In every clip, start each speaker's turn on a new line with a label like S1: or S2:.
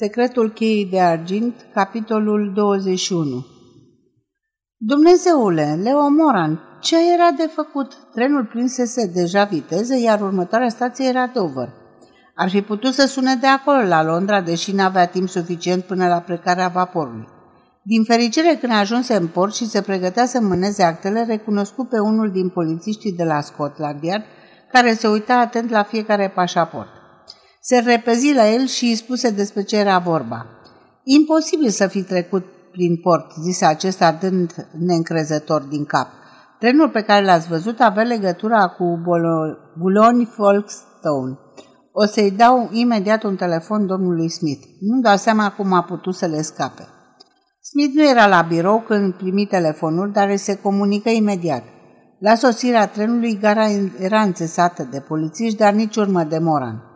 S1: Secretul cheii de argint, capitolul 21 Dumnezeule, Leo Moran, ce era de făcut? Trenul prinsese deja viteză, iar următoarea stație era Dover. Ar fi putut să sune de acolo la Londra, deși n-avea timp suficient până la plecarea vaporului. Din fericire, când ajunse în port și se pregătea să mâneze actele, recunoscu pe unul din polițiștii de la Scotland Yard, care se uita atent la fiecare pașaport. Se repezi la el și îi spuse despre ce era vorba. Imposibil să fi trecut prin port, zise acesta dând neîncrezător din cap. Trenul pe care l-ați văzut avea legătura cu Boulogne-Folkestone. O să-i dau imediat un telefon domnului Smith. Nu dau seama cum a putut să le scape. Smith nu era la birou când primi telefonul, dar se comunică imediat. La sosirea trenului, gara era înțesată de polițiști, dar nici urmă de Moran.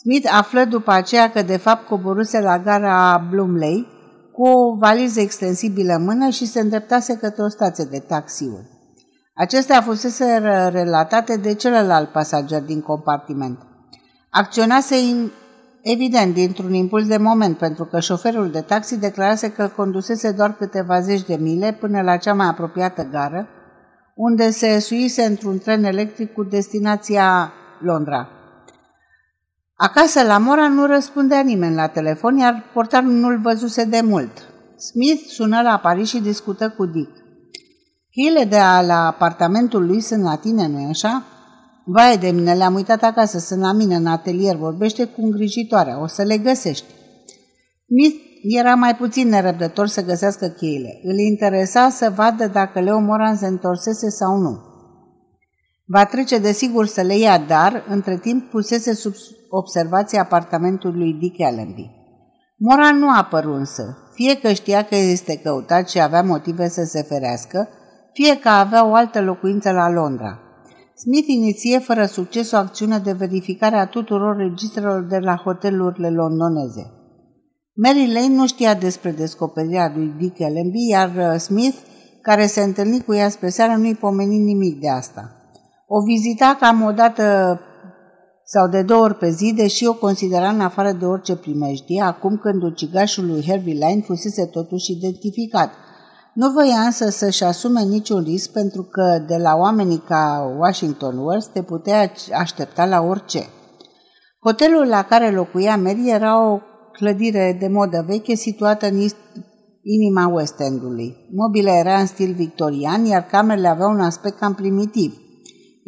S1: Smith află după aceea că de fapt coboruse la gara Blumley cu o valiză extensibilă în mână și se îndreptase către o stație de taxiuri. Acestea fusese relatate de celălalt pasager din compartiment. Acționase evident dintr-un impuls de moment, pentru că șoferul de taxi declarase că îl condusese doar câteva zeci de mile până la cea mai apropiată gară, unde se suise într-un tren electric cu destinația Londra. Acasă la Mora nu răspundea nimeni la telefon, iar portarul nu-l văzuse de mult. Smith sună la Paris și discută cu Dick. Cheile de la apartamentul lui sunt la tine, nu-i așa? Vai de mine, le-am uitat acasă, sunt la mine în atelier, vorbește cu îngrijitoarea, o să le găsești. Smith era mai puțin nerăbdător să găsească cheile. Îl interesa să vadă dacă Leo Moran se întorsese sau nu. Va trece de sigur să le ia, dar, între timp, pusese sub observație apartamentul lui Dick Allenby. Moran nu a apărut însă, fie că știa că este căutat și avea motive să se ferească, fie că avea o altă locuință la Londra. Smith iniție fără succes o acțiune de verificare a tuturor registrelor de la hotelurile londoneze. Mary Lane nu știa despre descoperirea lui Dick Allenby, iar uh, Smith, care se întâlni cu ea spre seară, nu-i pomeni nimic de asta. O vizita cam o dată sau de două ori pe zi, deși o considera în afară de orice primejdie, acum când ucigașul lui Harvey Lane fusese totuși identificat. Nu voia însă să-și asume niciun risc pentru că de la oamenii ca Washington Worth te putea aștepta la orice. Hotelul la care locuia Mary era o clădire de modă veche situată în inima West End-ului. Mobila era în stil victorian, iar camerele aveau un aspect cam primitiv –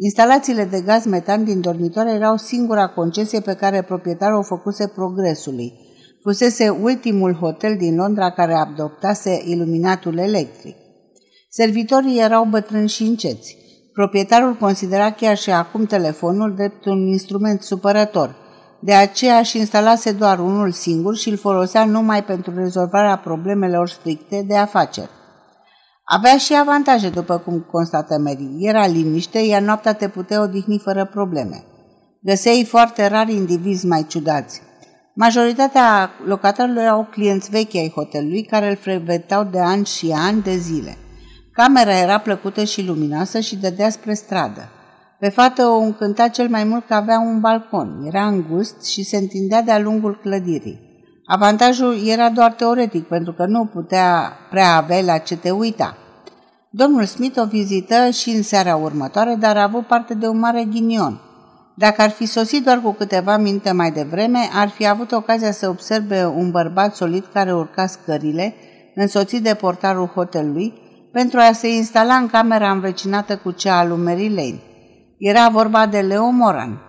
S1: Instalațiile de gaz metan din dormitoare erau singura concesie pe care proprietarul o făcuse progresului. Fusese ultimul hotel din Londra care adoptase iluminatul electric. Servitorii erau bătrâni și înceți. Proprietarul considera chiar și acum telefonul drept un instrument supărător. De aceea își instalase doar unul singur și îl folosea numai pentru rezolvarea problemelor stricte de afaceri. Avea și avantaje, după cum constată Mary. Era liniște, iar noaptea te putea odihni fără probleme. Găseai foarte rari indivizi mai ciudați. Majoritatea locatarilor erau clienți vechi ai hotelului care îl frecventau de ani și ani de zile. Camera era plăcută și luminoasă și dădea spre stradă. Pe fată o încânta cel mai mult că avea un balcon. Era îngust și se întindea de-a lungul clădirii. Avantajul era doar teoretic, pentru că nu putea prea avea la ce te uita. Domnul Smith o vizită și în seara următoare, dar a avut parte de un mare ghinion. Dacă ar fi sosit doar cu câteva minute mai devreme, ar fi avut ocazia să observe un bărbat solid care urca scările, însoțit de portarul hotelului, pentru a se instala în camera învecinată cu cea a lui Mary Lane. Era vorba de Leo Moran.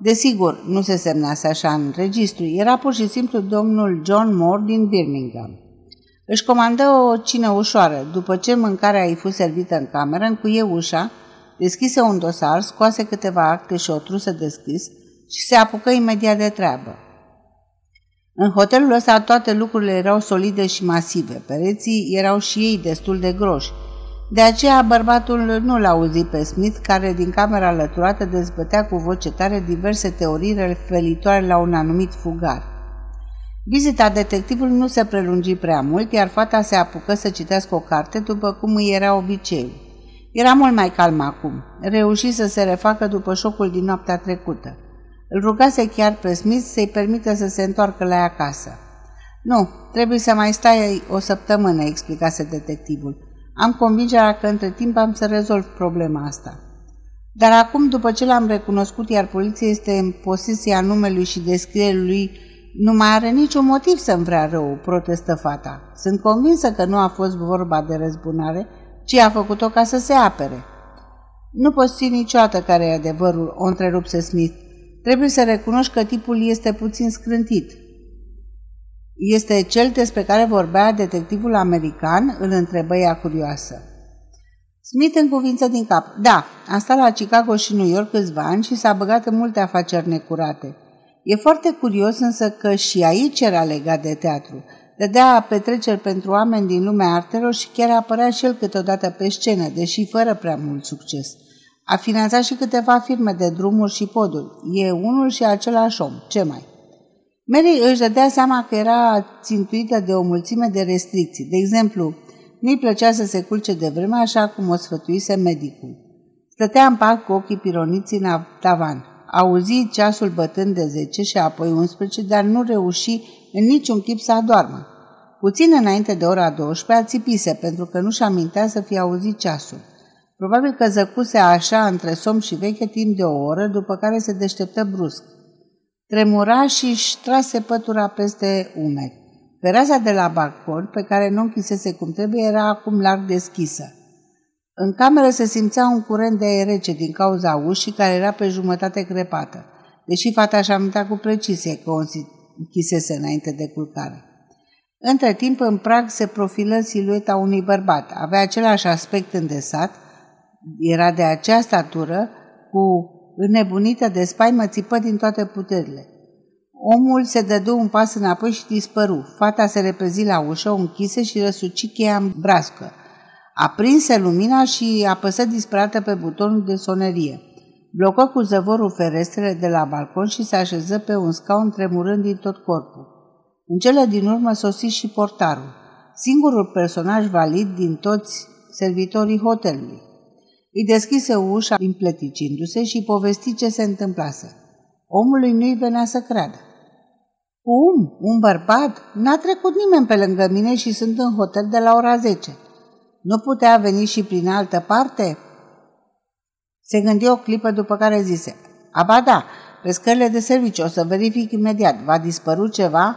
S1: Desigur, nu se semnase așa în registru, era pur și simplu domnul John Moore din Birmingham. Își comandă o cină ușoară. După ce mâncarea îi fost servită în cameră, încuie ușa, deschise un dosar, scoase câteva acte și o trusă deschis și se apucă imediat de treabă. În hotelul ăsta toate lucrurile erau solide și masive, pereții erau și ei destul de groși. De aceea bărbatul nu l-a auzit pe Smith, care din camera alăturată dezbătea cu voce tare diverse teorii referitoare la un anumit fugar. Vizita detectivului nu se prelungi prea mult, iar fata se apucă să citească o carte după cum îi era obiceiul. Era mult mai calm acum. Reuși să se refacă după șocul din noaptea trecută. Îl rugase chiar pe Smith să-i permită să se întoarcă la ea acasă. Nu, trebuie să mai stai o săptămână, explicase detectivul. Am convingerea că între timp am să rezolv problema asta. Dar acum, după ce l-am recunoscut, iar poliția este în posesia numelui și descrierii lui, nu mai are niciun motiv să-mi vrea rău, protestă fata. Sunt convinsă că nu a fost vorba de răzbunare, ci a făcut-o ca să se apere. Nu poți ști niciodată care e adevărul, o întrerupse Smith. Trebuie să recunoști că tipul este puțin scrântit. Este cel despre care vorbea detectivul american? Îl întrebă ea curioasă. Smith în cuvință din cap. Da, a stat la Chicago și New York câțiva ani și s-a băgat în multe afaceri necurate. E foarte curios însă că și aici era legat de teatru. Dădea petreceri pentru oameni din lumea artelor și chiar apărea și el câteodată pe scenă, deși fără prea mult succes. A finanțat și câteva firme de drumuri și poduri. E unul și același om. Ce mai? Mary își dădea seama că era țintuită de o mulțime de restricții. De exemplu, nu-i plăcea să se culce de vreme așa cum o sfătuise medicul. Stătea în pat cu ochii pironiți în tavan. Auzi ceasul bătând de 10 și apoi 11, dar nu reuși în niciun chip să adormă. Puțin înainte de ora 12 țipise pentru că nu-și amintea să fie auzit ceasul. Probabil că zăcuse așa între somn și veche timp de o oră, după care se deșteptă brusc. Tremura și își trase pătura peste umeri. Fereaza de la balcon, pe care nu închisese cum trebuie, era acum larg deschisă. În cameră se simțea un curent de aer rece din cauza ușii care era pe jumătate crepată, deși fata și amintea cu precizie că o închisese înainte de culcare. Între timp, în prag se profilă silueta unui bărbat. Avea același aspect îndesat, era de acea statură, cu înnebunită de spaimă, țipă din toate puterile. Omul se dădu un pas înapoi și dispăru. Fata se repezi la ușă, o închise și răsuci cheia în brască. Aprinse lumina și apăsă disperată pe butonul de sonerie. Blocă cu zăvorul ferestrele de la balcon și se așeză pe un scaun tremurând din tot corpul. În cele din urmă sosi și portarul, singurul personaj valid din toți servitorii hotelului. Îi deschise ușa împleticindu-se și povesti ce se întâmplase. Omului nu-i venea să creadă. Cum? Un bărbat? N-a trecut nimeni pe lângă mine și sunt în hotel de la ora 10. Nu putea veni și prin altă parte? Se gândi o clipă după care zise, Aba da, pe scările de serviciu, o să verific imediat. Va dispărut ceva?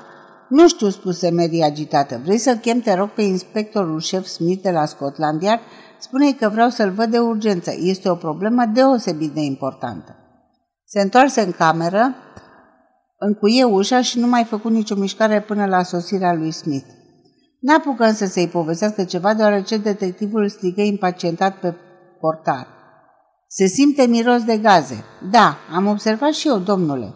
S1: Nu știu, spuse Mary agitată. Vrei să-l chem, te rog, pe inspectorul șef Smith de la Scotland Yard? Spune că vreau să-l văd de urgență. Este o problemă deosebit de importantă. Se întoarse în cameră, încuie ușa și nu mai făcut nicio mișcare până la sosirea lui Smith. N-apucă însă să-i povestească ceva, deoarece detectivul strigă impacientat pe portar. Se simte miros de gaze. Da, am observat și eu, domnule.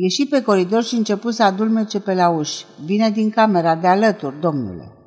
S1: Ieși pe coridor și început să adulmece pe la uși. Vine din camera de alături, domnule.